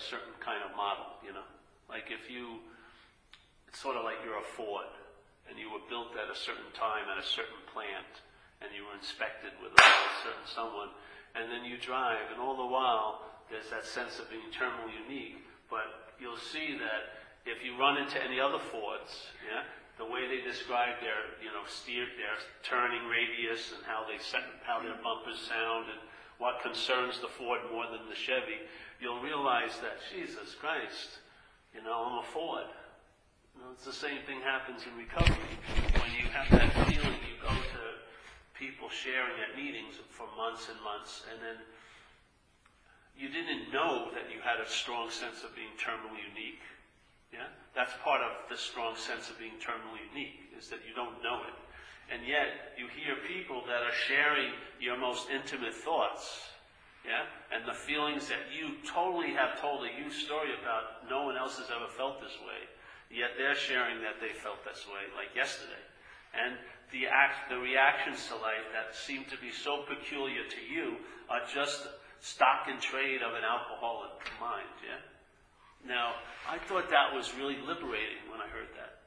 a certain kind of model, you know? Like if you, it's sort of like you're a Ford, and you were built at a certain time at a certain plant, and you were inspected with a certain someone, and then you drive, and all the while, there's that sense of being terminally unique, but you'll see that if you run into any other Fords, yeah, the way they describe their, you know, steer, their turning radius and how they set, how their bumpers sound and what concerns the Ford more than the Chevy, you'll realize that, Jesus Christ, you know, I'm a Ford. You know, it's the same thing happens in recovery. When you have that feeling, you go to people sharing at meetings for months and months, and then you didn't know that you had a strong sense of being terminally unique. Yeah? That's part of the strong sense of being terminally unique, is that you don't know it. And yet, you hear people that are sharing your most intimate thoughts, yeah? And the feelings that you totally have told a huge story about, no one else has ever felt this way. Yet they're sharing that they felt this way, like yesterday. And the act, the reactions to life that seem to be so peculiar to you are just stock and trade of an alcoholic mind, yeah? Now, I thought that was really liberating when I heard that.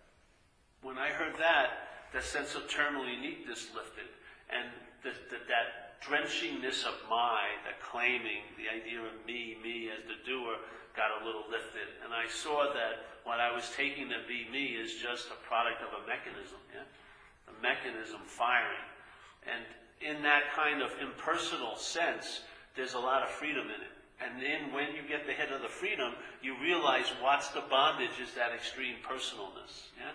When I heard that, the sense of terminal uniqueness lifted, and the, the, that drenchingness of my, the claiming, the idea of me, me as the doer, got a little lifted. And I saw that what I was taking to be me is just a product of a mechanism, yeah? A mechanism firing. And in that kind of impersonal sense, there's a lot of freedom in it. And then when you get the head of the freedom, you realize what's the bondage is that extreme personalness. Yeah?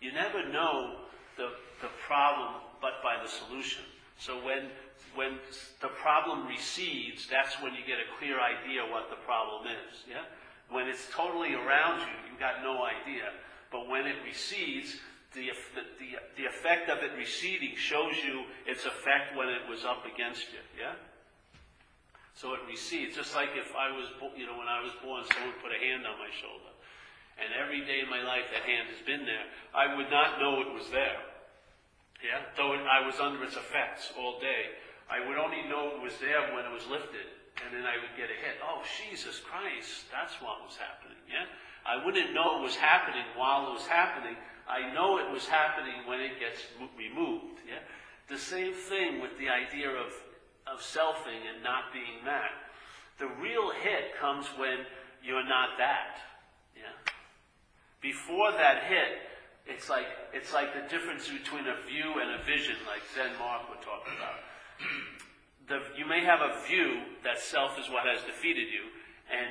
You never know the, the problem but by the solution. So when, when the problem recedes, that's when you get a clear idea what the problem is. Yeah? When it's totally around you, you've got no idea. But when it recedes, the, the, the effect of it receding shows you its effect when it was up against you. Yeah? So it recedes, just like if I was, you know, when I was born, someone put a hand on my shoulder. And every day in my life that hand has been there. I would not know it was there. Yeah? Though I was under its effects all day. I would only know it was there when it was lifted. And then I would get a hit. Oh, Jesus Christ, that's what was happening. Yeah? I wouldn't know it was happening while it was happening. I know it was happening when it gets removed. Yeah? The same thing with the idea of of selfing and not being that. The real hit comes when you're not that. Yeah. Before that hit, it's like it's like the difference between a view and a vision, like Zen Mark would talk about. The, you may have a view that self is what has defeated you, and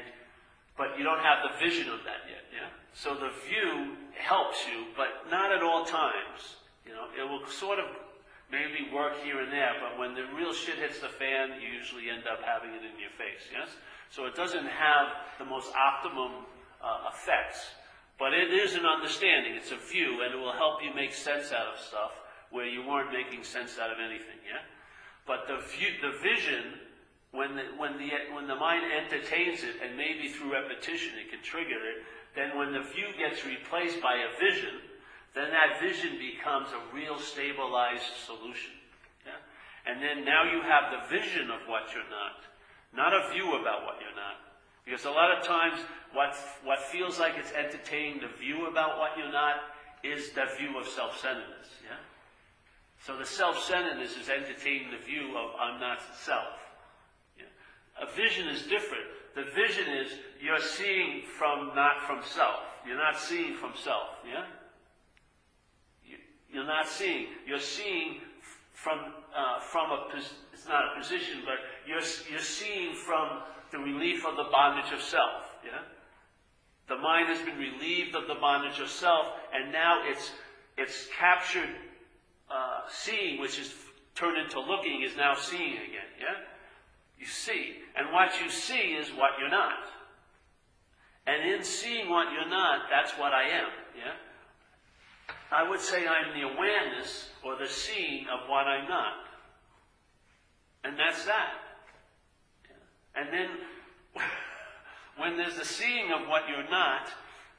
but you don't have the vision of that yet. Yeah. So the view helps you, but not at all times. You know, it will sort of maybe work here and there, but when the real shit hits the fan, you usually end up having it in your face, yes? So it doesn't have the most optimum uh, effects, but it is an understanding, it's a view, and it will help you make sense out of stuff where you weren't making sense out of anything, yeah? But the view, the vision, when the, when the, when the mind entertains it, and maybe through repetition it can trigger it, then when the view gets replaced by a vision, then that vision becomes a real stabilized solution. Yeah? And then now you have the vision of what you're not, not a view about what you're not. Because a lot of times, what, what feels like it's entertaining the view about what you're not is the view of self-centeredness. Yeah? So the self-centeredness is entertaining the view of I'm not self. Yeah? A vision is different. The vision is you're seeing from not from self. You're not seeing from self. Yeah? You're not seeing. You're seeing from, uh, from a, it's not a position, but you're, you're seeing from the relief of the bondage of self. Yeah? The mind has been relieved of the bondage of self, and now it's, it's captured uh, seeing, which is turned into looking, is now seeing again. Yeah? You see. And what you see is what you're not. And in seeing what you're not, that's what I am. Yeah? I would say I'm the awareness or the seeing of what I'm not. And that's that. And then, when there's the seeing of what you're not,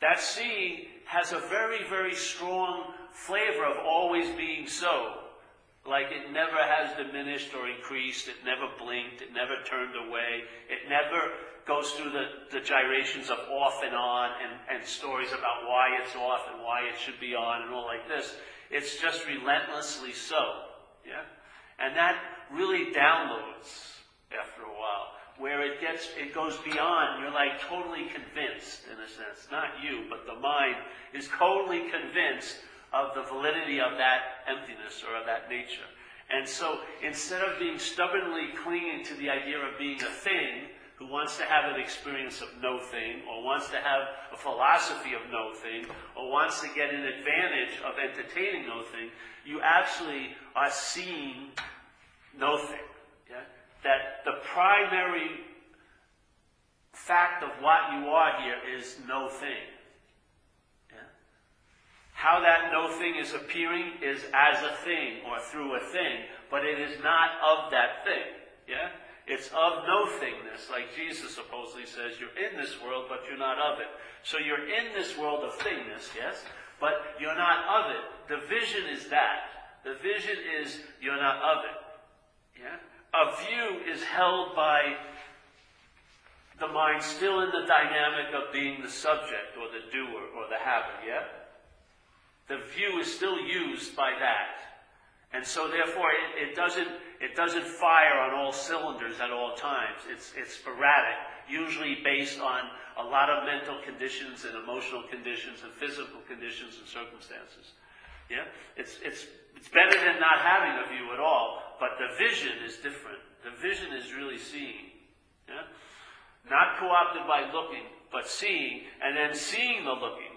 that seeing has a very, very strong flavor of always being so. Like it never has diminished or increased. It never blinked. It never turned away. It never goes through the, the gyrations of off and on and, and stories about why it's off and why it should be on and all like this. It's just relentlessly so. Yeah? And that really downloads after a while where it gets, it goes beyond, you're like totally convinced in a sense. Not you, but the mind is totally convinced of the validity of that emptiness or of that nature. And so instead of being stubbornly clinging to the idea of being a thing, who wants to have an experience of no thing, or wants to have a philosophy of no thing, or wants to get an advantage of entertaining no thing, you actually are seeing no thing. That the primary fact of what you are here is no thing. Yeah? How that no thing is appearing is as a thing or through a thing, but it is not of that thing. Yeah? It's of no thingness, like Jesus supposedly says, you're in this world, but you're not of it. So you're in this world of thingness, yes, but you're not of it. The vision is that. The vision is you're not of it. Yeah? A view is held by the mind still in the dynamic of being the subject or the doer or the habit, yeah? The view is still used by that. And so therefore it, it, doesn't it doesn't fire on all cylinders at all times. It's it's sporadic, usually based on a lot of mental conditions and emotional conditions and physical conditions and circumstances. Yeah? It's it's it's better than not having a view at all, but the vision is different. The vision is really seeing. Yeah? Not co-opted by looking, but seeing, and then seeing the looking.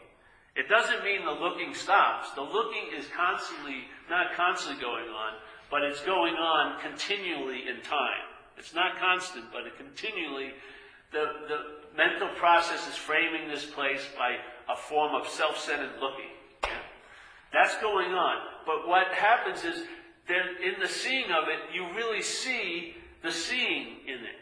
It doesn't mean the looking stops. The looking is constantly, not constantly going on, but it's going on continually in time. It's not constant, but it continually, the, the mental process is framing this place by a form of self-centered looking. That's going on. But what happens is, that in the seeing of it, you really see the seeing in it.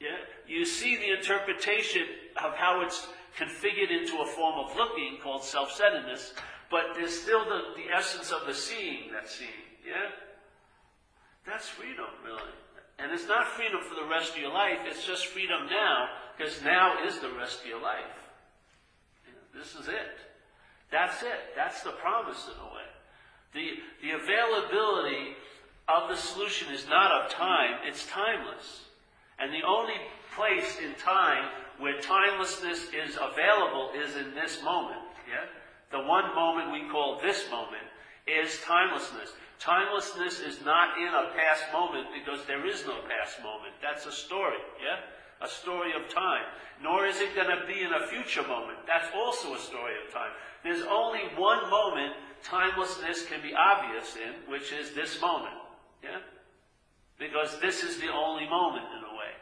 Yeah? You see the interpretation of how it's configured into a form of looking called self-centeredness, but there's still the, the essence of the seeing that seeing. Yeah? That's freedom, really. And it's not freedom for the rest of your life, it's just freedom now, because now is the rest of your life. Yeah, this is it. That's it. That's the promise in a way. The, the availability of the solution is not of time, it's timeless. And the only place in time where timelessness is available is in this moment. Yeah? The one moment we call this moment is timelessness. Timelessness is not in a past moment because there is no past moment. That's a story, yeah? A story of time. Nor is it going to be in a future moment. That's also a story of time. There's only one moment timelessness can be obvious in, which is this moment, yeah? Because this is the only moment in a way.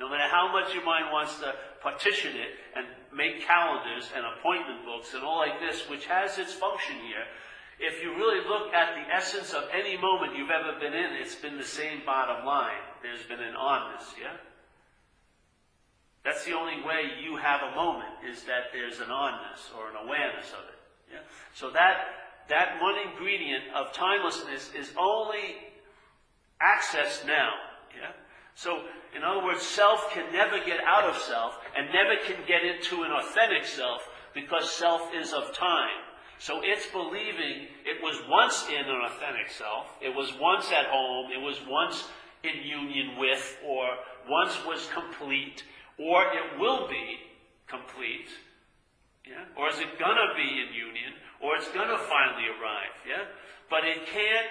no matter how much your mind wants to partition it and make calendars and appointment books and all like this, which has its function here, if you really look at the essence of any moment you've ever been in, it's been the same bottom line. There's been an onness, yeah? That's the only way you have a moment, is that there's an onness or an awareness of it. Yeah? So that, that one ingredient of timelessness is only accessed now. Yeah? So, in other words, self can never get out of self and never can get into an authentic self because self is of time. So it's believing it was once in an authentic self, it was once at home, it was once in union with, or once was complete, or it will be complete. Yeah? Or is it gonna be in union, or it's gonna finally arrive, yeah? But it can't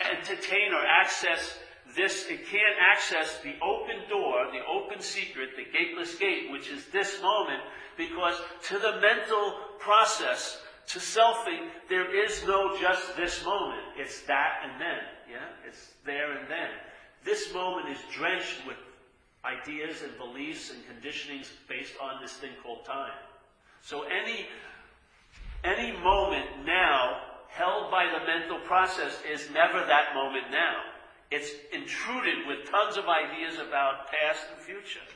entertain or access this, it can't access the open door, the open secret, the gateless gate, which is this moment, because to the mental process, to selfing, there is no just this moment. It's that and then. Yeah? It's there and then. This moment is drenched with ideas and beliefs and conditionings based on this thing called time. So any, any moment now held by the mental process is never that moment now. It's intruded with tons of ideas about past and future.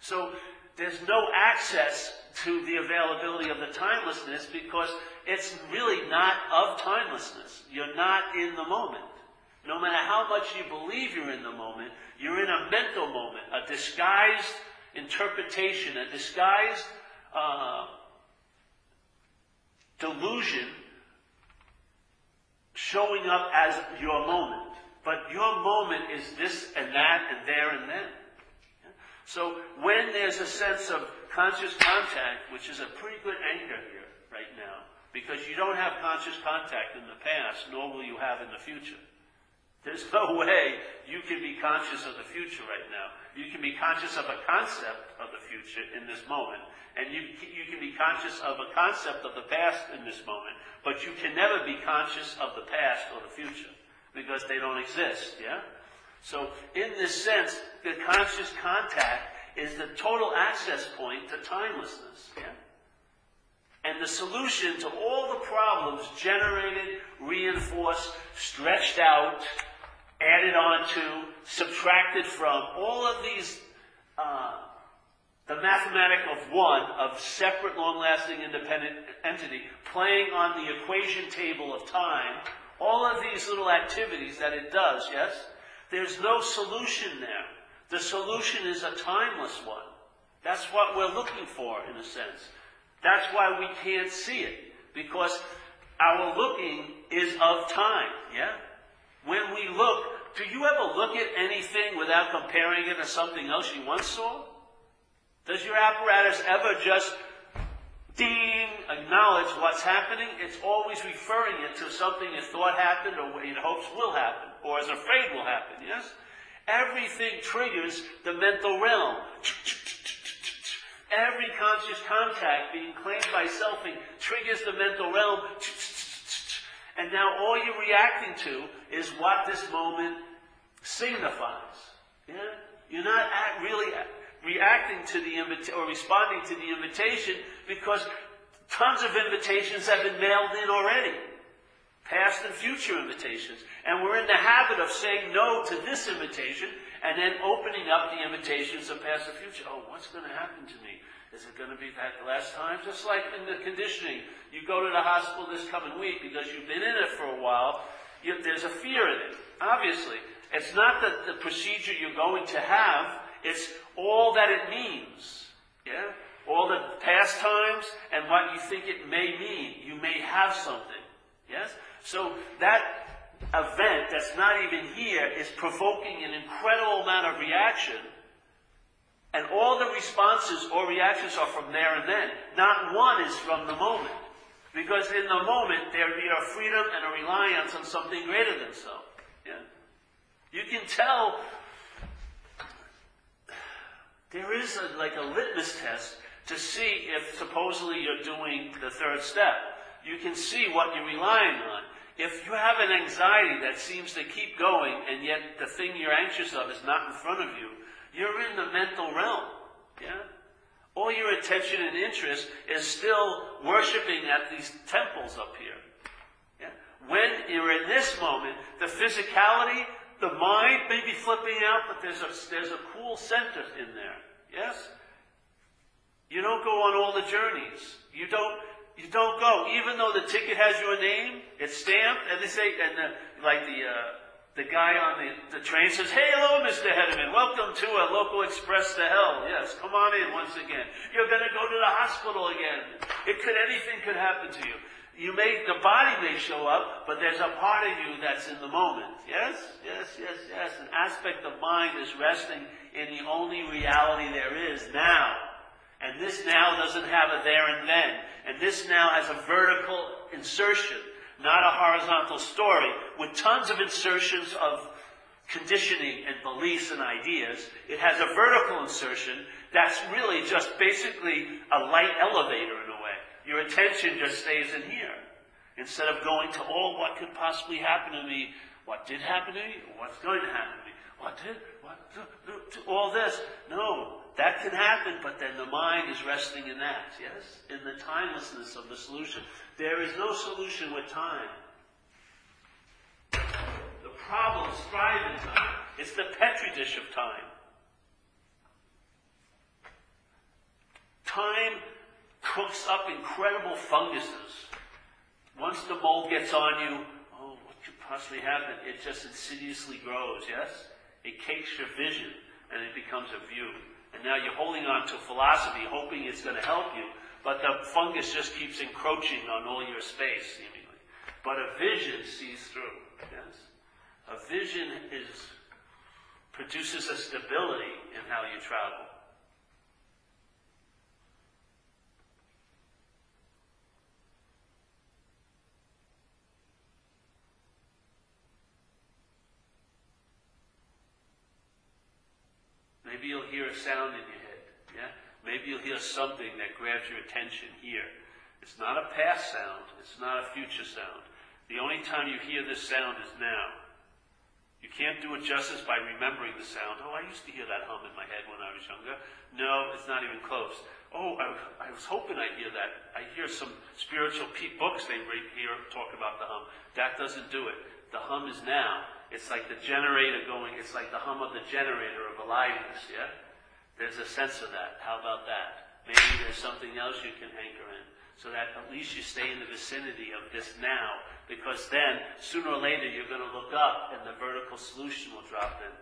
So there's no access to the availability of the timelessness because it's really not of timelessness. You're not in the moment. No matter how much you believe you're in the moment, you're in a mental moment, a disguised interpretation, a disguised uh, delusion showing up as your moment. But your moment is this and that and there and then. So when there's a sense of conscious contact, which is a pretty good anchor here right now, because you don't have conscious contact in the past, nor will you have in the future. There's no way you can be conscious of the future right now. You can be conscious of a concept of the future in this moment, and you, you can be conscious of a concept of the past in this moment, but you can never be conscious of the past or the future because they don't exist, yeah? So, in this sense, the conscious contact is the total access point to timelessness, yeah? And the solution to all the problems generated, reinforced, stretched out, added on to, subtracted from, all of these, uh, the mathematic of one, of separate, long-lasting, independent entity, playing on the equation table of time, all of these little activities that it does, yes? There's no solution there. The solution is a timeless one. That's what we're looking for, in a sense. That's why we can't see it. Because our looking is of time, yeah? When we look, do you ever look at anything without comparing it to something else you once saw? Does your apparatus ever just ding, acknowledge what's happening? It's always referring it to something it thought happened or it hopes will happen or is afraid will happen, yes? Everything triggers the mental realm. Every conscious contact being claimed by selfing triggers the mental realm. And now all you're reacting to is what this moment signifies. Yeah? You're not really reacting to the invitation or responding to the invitation because tons of invitations have been mailed in already. Past and future invitations. And we're in the habit of saying no to this invitation and then opening up the invitations of past and future. Oh, what's going to happen to me? Is it going to be that last time? Just like in the conditioning. You go to the hospital this coming week because you've been in it for a while. You, there's a fear in it. Obviously. It's not the, the procedure you're going to have. It's all that it means. Yeah? All the past times and what you think it may mean. You may have something. Yes? So that event that's not even here is provoking an incredible amount of reaction. And all the responses or reactions are from there and then. Not one is from the moment. Because in the moment, there be a freedom and a reliance on something greater than self. Yeah? You can tell there is a, like a litmus test to see if supposedly you're doing the third step. You can see what you're relying on. If you have an anxiety that seems to keep going and yet the thing you're anxious of is not in front of you, you're in the mental realm. Yeah? All your attention and interest is still worshiping at these temples up here. Yeah? When you're in this moment, the physicality the mind may be flipping out, but there's a, there's a cool center in there. Yes? You don't go on all the journeys. You don't, you don't go. Even though the ticket has your name, it's stamped, and they say, and the, like the, uh, the guy on the, the train says, Hey, hello, Mr. Hederman. Welcome to a local express to hell. Yes, come on in once again. You're going to go to the hospital again. It could, anything could happen to you. You may, the body may show up, but there's a part of you that's in the moment. Yes? Yes, yes, yes. An aspect of mind is resting in the only reality there is now. And this now doesn't have a there and then. And this now has a vertical insertion, not a horizontal story, with tons of insertions of conditioning and beliefs and ideas. It has a vertical insertion that's really just basically a light elevator in a way. Your attention just stays in here. Instead of going to all what could possibly happen to me, what did happen to me, what's going to happen to me, what did, what, all this. No, that can happen, but then the mind is resting in that, yes? In the timelessness of the solution. There is no solution with time. The problems thrive in time. It's the petri dish of time. Time cooks up incredible funguses. Once the mold gets on you, oh, what could possibly happen, it just insidiously grows, yes? It cakes your vision and it becomes a view. And now you're holding on to philosophy, hoping it's going to help you, but the fungus just keeps encroaching on all your space, seemingly. But a vision sees through, yes? A vision is, produces a stability in how you travel. Maybe you'll hear a sound in your head. Yeah? Maybe you'll hear something that grabs your attention here. It's not a past sound. It's not a future sound. The only time you hear this sound is now. You can't do it justice by remembering the sound. Oh, I used to hear that hum in my head when I was younger. No, it's not even close. Oh, I, I was hoping I'd hear that. I hear some spiritual books they read here talk about the hum. That doesn't do it. The hum is now. It's like the generator going, it's like the hum of the generator of aliveness, yeah? There's a sense of that. How about that? Maybe there's something else you can anchor in so that at least you stay in the vicinity of this now because then sooner or later you're going to look up and the vertical solution will drop in.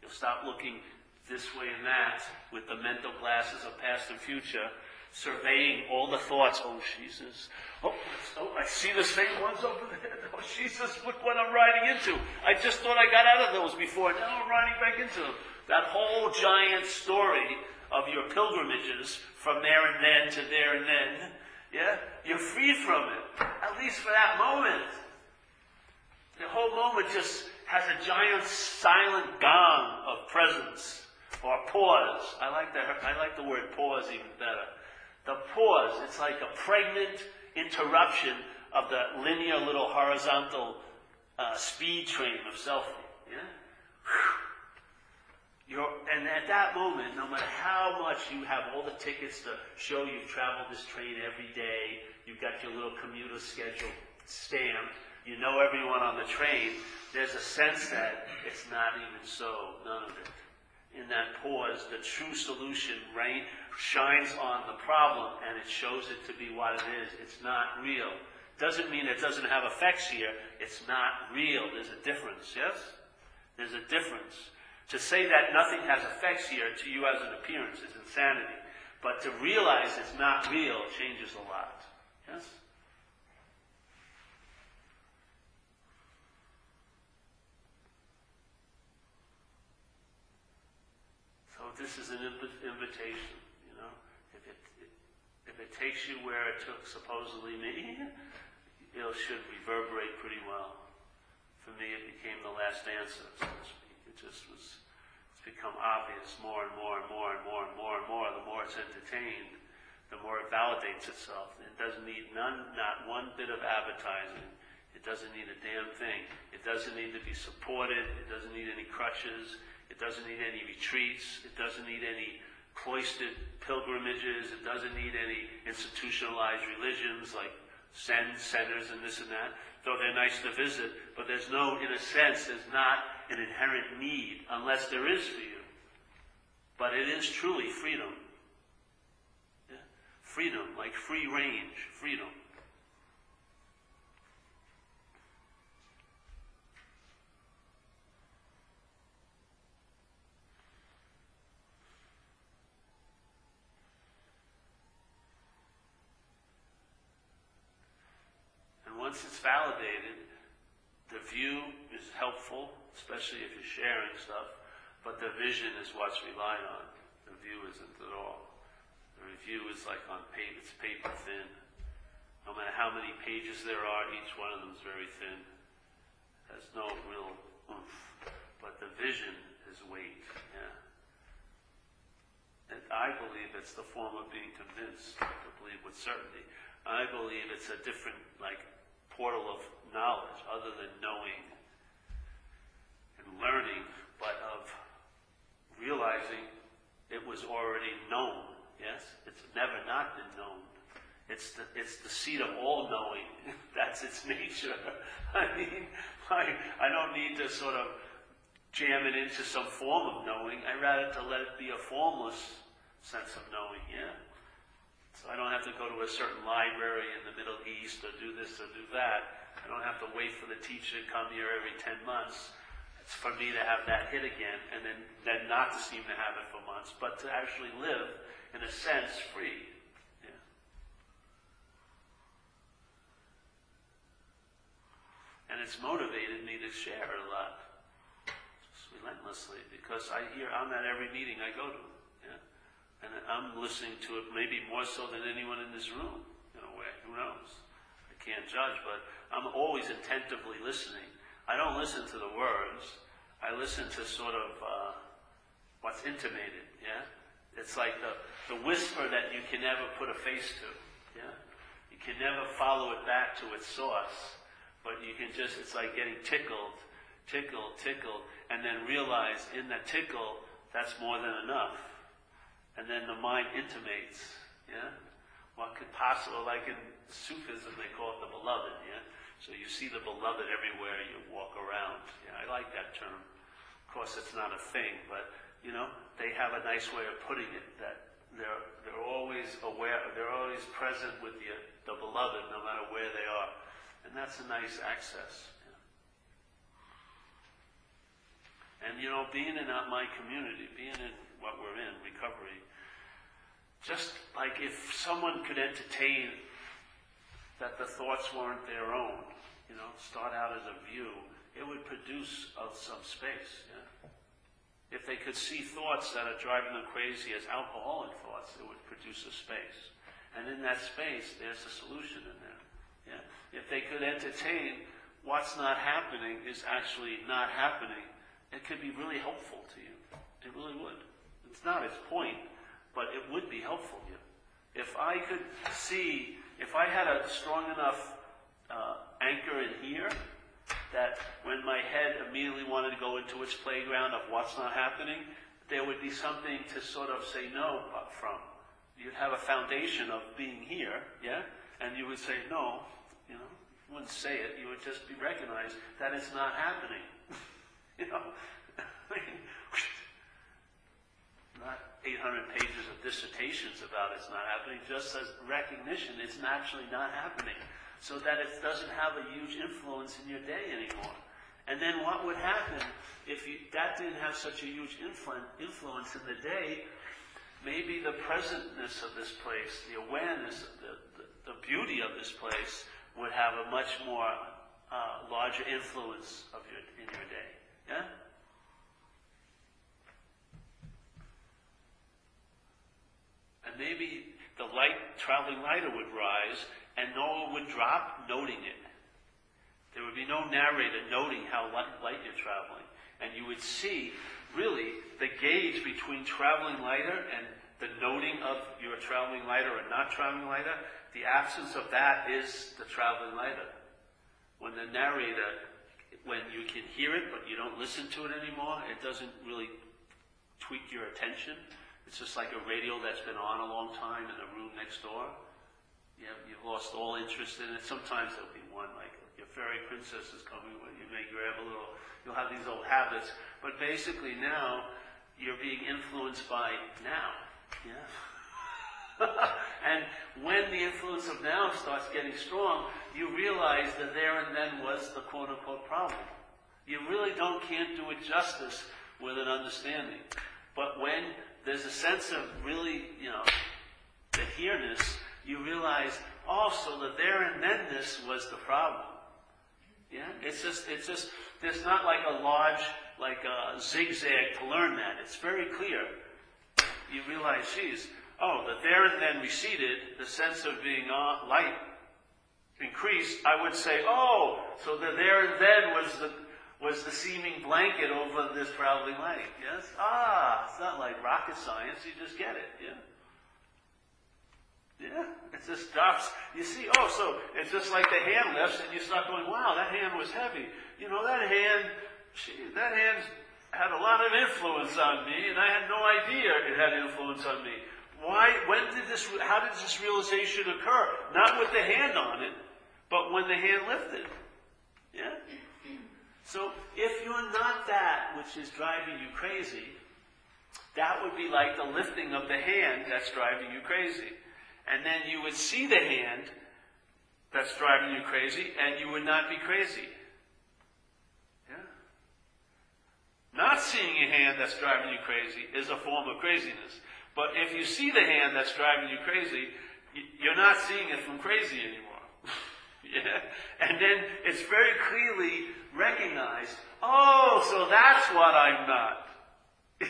You'll stop looking this way and that with the mental glasses of past and future surveying all the thoughts. Oh, Jesus. Oh, oh, I see the same ones over there. Oh, Jesus, look what I'm riding into. I just thought I got out of those before. Now I'm riding back into them. That whole giant story of your pilgrimages from there and then to there and then, yeah, you're free from it. At least for that moment. The whole moment just has a giant silent gong of presence or pause. I like the I like the word pause even better. The pause, it's like a pregnant interruption of the linear little horizontal uh, speed train of selfie. Yeah? You're, and at that moment, no matter how much you have all the tickets to show you've traveled this train every day, you've got your little commuter schedule stamped, you know everyone on the train, there's a sense that it's not even so, none of it in that pause, the true solution rain shines on the problem and it shows it to be what it is. It's not real. Doesn't mean it doesn't have effects here. It's not real. There's a difference, yes? There's a difference. To say that nothing has effects here to you as an appearance is insanity. But to realize it's not real changes a lot. Yes? This is an invitation, you know. If it, if it takes you where it took supposedly me, it should reverberate pretty well. For me, it became the last answer, so to speak. It just was, it's become obvious more and more and more and more and more and more. The more it's entertained, the more it validates itself. It doesn't need none, not one bit of advertising. It doesn't need a damn thing. It doesn't need to be supported. It doesn't need any crutches. It doesn't need any retreats. It doesn't need any cloistered pilgrimages. It doesn't need any institutionalized religions like Zen centers and this and that, though they're nice to visit. But there's no, in a sense, there's not an inherent need unless there is for you. But it is truly freedom. Yeah? Freedom, like free range, freedom. Once it's validated, the view is helpful, especially if you're sharing stuff, but the vision is what's relied on. The view isn't at all. The review is like on paper, it's paper thin. No matter how many pages there are, each one of them is very thin. Has no real oomph. But the vision is weight, yeah. And I believe it's the form of being convinced, to believe with certainty. I believe it's a different, like, portal of knowledge other than knowing and learning, but of realizing it was already known. Yes? It's never not been known. It's the, it's the seat of all knowing. That's its nature. I mean, I, I don't need to sort of jam it into some form of knowing. I rather to let it be a formless sense of knowing, yeah? So I don't have to go to a certain library in the Middle East or do this or do that. I don't have to wait for the teacher to come here every 10 months. It's for me to have that hit again and then, then not to seem to have it for months, but to actually live, in a sense, free. And it's motivated me to share a lot, just relentlessly, because I hear, I'm at every meeting I go to. And I'm listening to it maybe more so than anyone in this room, in a way. Who knows? I can't judge, but I'm always attentively listening. I don't listen to the words. I listen to sort of uh, what's intimated. Yeah, it's like the the whisper that you can never put a face to. Yeah, you can never follow it back to its source, but you can just. It's like getting tickled, tickled, tickled, and then realize in that tickle that's more than enough, and then the mind intimates. Yeah, what could possibly like in Sufism they call it the beloved. Yeah so you see the beloved everywhere you walk around. Yeah, I like that term. Of course, it's not a thing, but you know, they have a nice way of putting it that they're they're always aware, they're always present with the the beloved, no matter where they are, and that's a nice access. And you know, being in my community, being in what we're in, recovery, just like if someone could entertain that the thoughts weren't their own, you know, start out as a view, it would produce uh, some space. Yeah? If they could see thoughts that are driving them crazy as alcoholic thoughts, it would produce a space. And in that space, there's a solution in there. Yeah? If they could entertain what's not happening is actually not happening, it could be really helpful to you. It really would. It's not its point, but it would be helpful. If I could see if I had a strong enough uh, anchor in here, that when my head immediately wanted to go into its playground of what's not happening, there would be something to sort of say no from. You'd have a foundation of being here, yeah? And you would say no, you know, you wouldn't say it, you would just be recognized that it's not happening. you know? not 800 pages of dissertations about it's not happening, just as recognition it's naturally not happening, so that it doesn't have a huge influence in your day anymore. And then what would happen if you, that didn't have such a huge influ- influence in the day? Maybe the presentness of this place, the awareness, the, the, the beauty of this place would have a much more uh, larger influence of your, in your day. Yeah? And maybe the light, traveling lighter would rise and Noah would drop noting it. There would be no narrator noting how light you're traveling. And you would see, really, the gauge between traveling lighter and the noting of your traveling lighter or not traveling lighter. The absence of that is the traveling lighter. When the narrator, when you can hear it but you don't listen to it anymore, it doesn't really tweak your attention. It's just like a radio that's been on a long time in the room next door. You have, you've lost all interest in it. Sometimes there'll be one like your fairy princess is coming when you may grab a little. You'll have these old habits, but basically now you're being influenced by now. Yeah. and when the influence of now starts getting strong, you realize that there and then was the quote unquote problem. You really don't can't do it justice with an understanding. But when there's a sense of really, you know, the here-ness, you realize also the there and then-ness was the problem. Yeah? It's just, it's just, there's not like a large, like a zigzag to learn that. It's very clear. You realize, geez, oh, the there and then receded, the sense of being uh, light increased. I would say, oh, so the there and then was the, was the seeming blanket over this traveling light. Yes? Ah, it's not like rocket science, you just get it. Yeah? Yeah? It just stops. You see, oh, so it's just like the hand lifts and you start going, wow, that hand was heavy. You know, that hand, she, that hand had a lot of influence on me and I had no idea it had influence on me. Why, when did this, how did this realization occur? Not with the hand on it, but when the hand lifted. Yeah? So if you're not that which is driving you crazy, that would be like the lifting of the hand that's driving you crazy. And then you would see the hand that's driving you crazy, and you would not be crazy. Yeah? Not seeing a hand that's driving you crazy is a form of craziness. But if you see the hand that's driving you crazy, you're not seeing it from crazy anymore. yeah? And then it's very clearly recognized, oh, so that's what I'm not.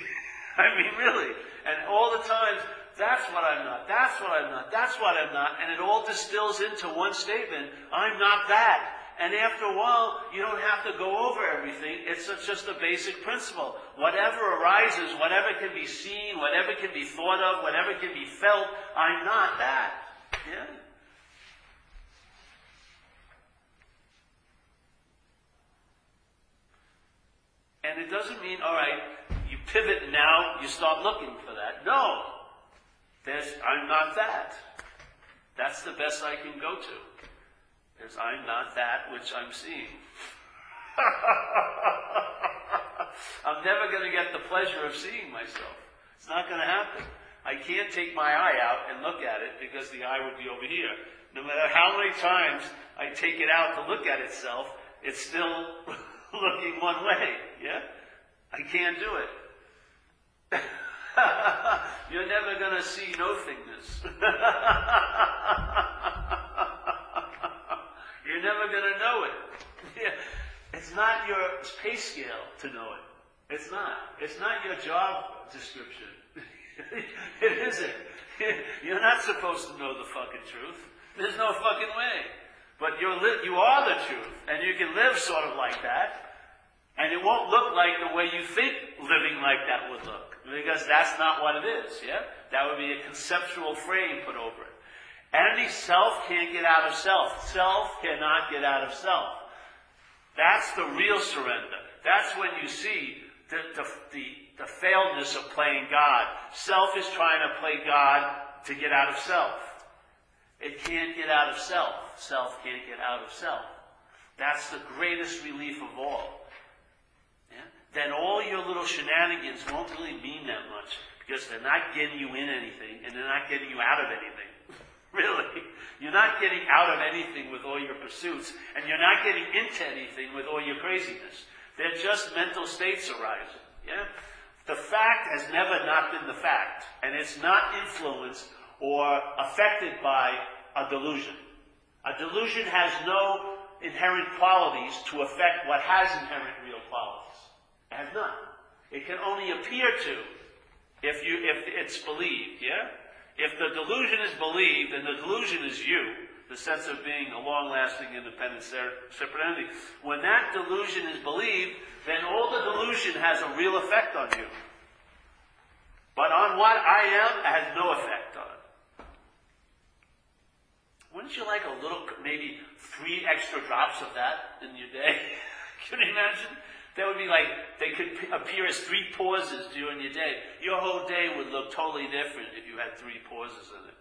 I mean, really. And all the times, that's what I'm not, that's what I'm not, that's what I'm not, and it all distills into one statement, I'm not that. And after a while, you don't have to go over everything. It's just a basic principle. Whatever arises, whatever can be seen, whatever can be thought of, whatever can be felt, I'm not that. Yeah? And it doesn't mean, all right, you pivot now, you start looking for that. No. There's, I'm not that. That's the best I can go to. There's, I'm not that which I'm seeing. I'm never going to get the pleasure of seeing myself. It's not going to happen. I can't take my eye out and look at it because the eye would be over here. No matter how many times I take it out to look at itself, it's still looking one way. Yeah? I can't do it. You're never going to see nothingness. You're never going to know it. It's not your pay scale to know it. It's not. It's not your job description. it isn't. You're not supposed to know the fucking truth. There's no fucking way. But you're li- you are the truth, and you can live sort of like that, and it won't look like the way you think living like that would look, because that's not what it is. Yeah, that would be a conceptual frame put over it. Any self can't get out of self. Self cannot get out of self. That's the real surrender. That's when you see the, the, the the failedness of playing God. Self is trying to play God to get out of self. It can't get out of self. Self can't get out of self. That's the greatest relief of all. Yeah? Then all your little shenanigans won't really mean that much because they're not getting you in anything and they're not getting you out of anything. really. You're not getting out of anything with all your pursuits and you're not getting into anything with all your craziness. They're just mental states arising. Yeah? The fact has never not been the fact, and it's not influenced or affected by a delusion. A delusion has no inherent qualities to affect what has inherent real qualities. It has none. It can only appear to if you if it's believed, yeah? If the delusion is believed and the delusion is you, the sense of being a long-lasting independent separate entity, when that delusion is believed, then all the delusion has a real effect on you. But on what I am, has no effect on it. Wouldn't you like a little, maybe three extra drops of that in your day? Can you imagine? That would be like, they could appear as three pauses during your day. Your whole day would look totally different if you had three pauses in it.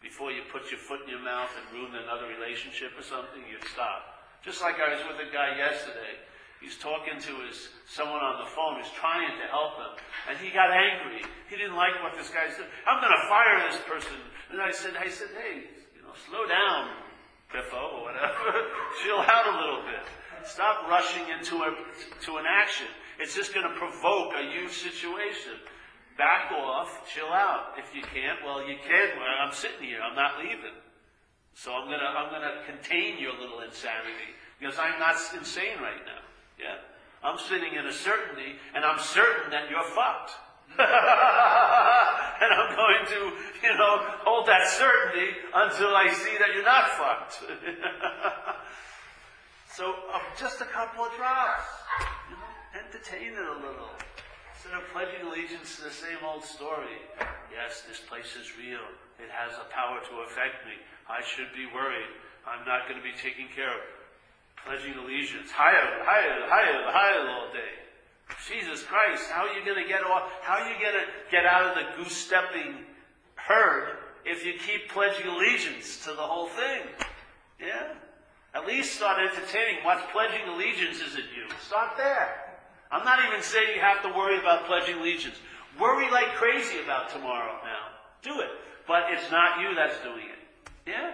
Before you put your foot in your mouth and ruin another relationship or something, you'd stop. Just like I was with a guy yesterday He's talking to his someone on the phone who's trying to help him, and he got angry. He didn't like what this guy said. I'm going to fire this person. And I said, I said, hey, slow down, Biffo, or whatever. Chill out a little bit. Stop rushing into a to an action. It's just going to provoke a huge situation. Back off, chill out. If you can't, well, you can't. Well, I'm sitting here. I'm not leaving. So I'm gonna I'm gonna contain your little insanity because I'm not insane right now. Yeah? I'm sitting in a certainty, and I'm certain that you're fucked. and I'm going to, you know, hold that certainty until I see that you're not fucked. so, uh, just a couple of drops. You know, entertain it a little. Instead of pledging allegiance to the same old story. Yes, this place is real. It has a power to affect me. I should be worried. I'm not going to be taken care of pledging allegiance, higher, higher, higher, higher all day. Jesus Christ, how are you going to get off? How are you going to get out of the goose stepping herd if you keep pledging allegiance to the whole thing? Yeah? At least start entertaining what pledging allegiance is it you. Start there. I'm not even saying you have to worry about pledging allegiance. Worry like crazy about tomorrow now. Do it. But it's not you that's doing it. Yeah?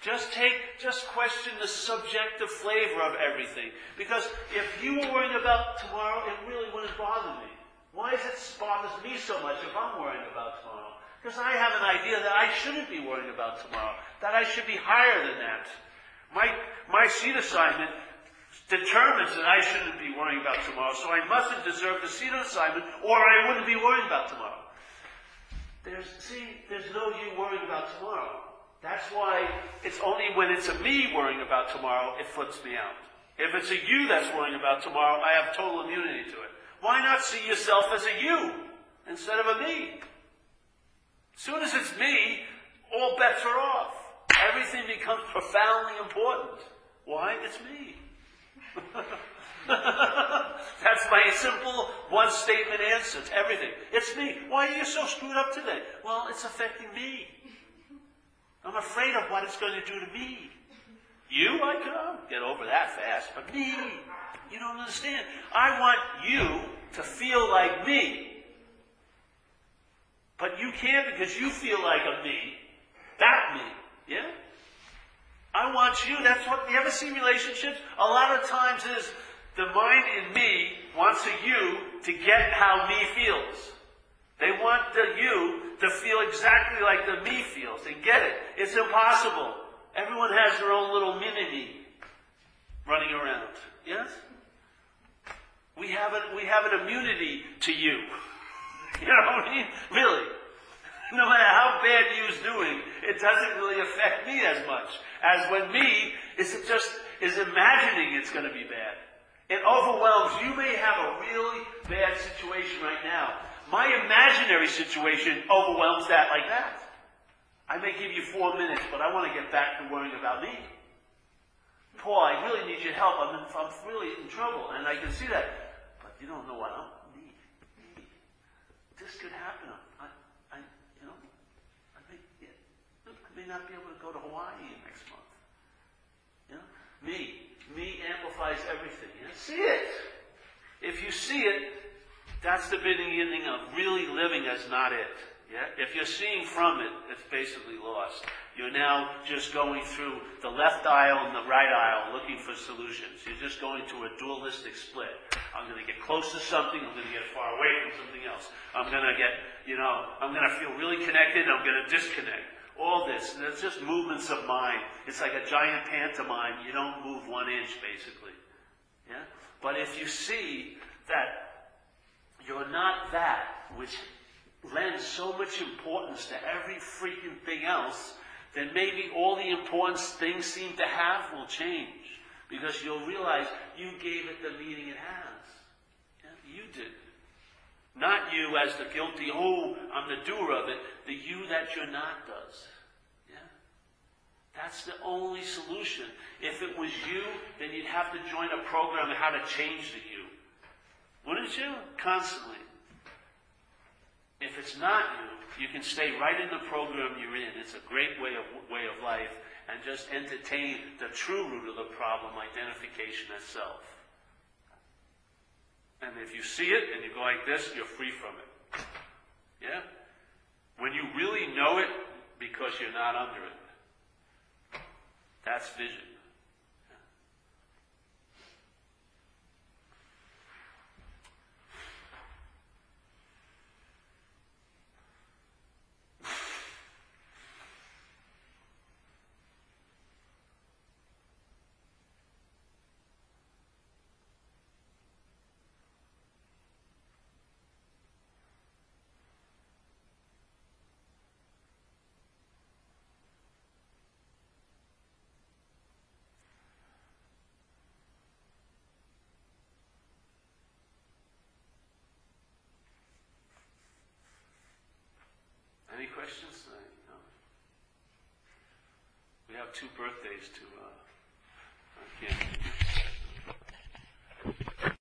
Just take, just question the subjective flavor of everything. Because if you were worrying about tomorrow, it really wouldn't bother me. Why does it bothers me so much if I'm worrying about tomorrow? Because I have an idea that I shouldn't be worrying about tomorrow. That I should be higher than that. My, my seat assignment determines that I shouldn't be worrying about tomorrow, so I mustn't deserve the seat assignment, or I wouldn't be worrying about tomorrow. There's, see, there's no you worrying about tomorrow. That's why it's only when it's a me worrying about tomorrow, it flips me out. If it's a you that's worrying about tomorrow, I have total immunity to it. Why not see yourself as a you instead of a me? As soon as it's me, all bets are off. Everything becomes profoundly important. Why? It's me. That's my simple one statement answer to everything. It's me. Why are you so screwed up today? Well, it's affecting me. I'm afraid of what it's going to do to me. You, I can get over that fast, but me, you don't understand. I want you to feel like me. But you can't because you feel like a me. That me. Yeah? I want you. That's what, you ever see relationships? A lot of times is the mind in me wants a you to get how me feels. They want the you to feel exactly like the me feels. and get it. It's impossible. Everyone has their own little mini me running around. Yes? We have, a, we have an immunity to you. You know what I mean? Really. No matter how bad you's doing, it doesn't really affect me as much as when me is just is imagining it's going to be bad. It overwhelms. You may have a really bad situation right now. My imaginary situation overwhelms that like that. I may give you four minutes, but I want to get back to worrying about me. Paul, I really need your help. I'm, in, I'm really in trouble, and I can see that. But you don't know what me. me. This could happen. I, I, you know, I may, yeah, I may not be able to go to Hawaii next month. You know, me, me amplifies everything. You know? See it. If you see it, that's the beginning of really living as not it. Yeah? If you're seeing from it, it's basically lost. You're now just going through the left aisle and the right aisle looking for solutions. You're just going to a dualistic split. I'm going to get close to something, I'm going to get far away from something else. I'm going to get, you know, I'm going to feel really connected, I'm going to disconnect. All this, and it's just movements of mind. It's like a giant pantomime. You don't move one inch, basically. Yeah? But if you see that you're not that which lends so much importance to every freaking thing else, then maybe all the important things seem to have will change. Because you'll realize you gave it the meaning it has. Yeah, you did. Not you as the guilty, oh, I'm the doer of it. The you that you're not does. Yeah? That's the only solution. If it was you, then you'd have to join a program on how to change the you. Wouldn't you? Constantly. If it's not you, you can stay right in the program you're in. It's a great way of, way of life and just entertain the true root of the problem, identification as self. And if you see it and you go like this, you're free from it. Yeah? When you really know it because you're not under it. That's vision. Any questions? We have two birthdays to. Uh.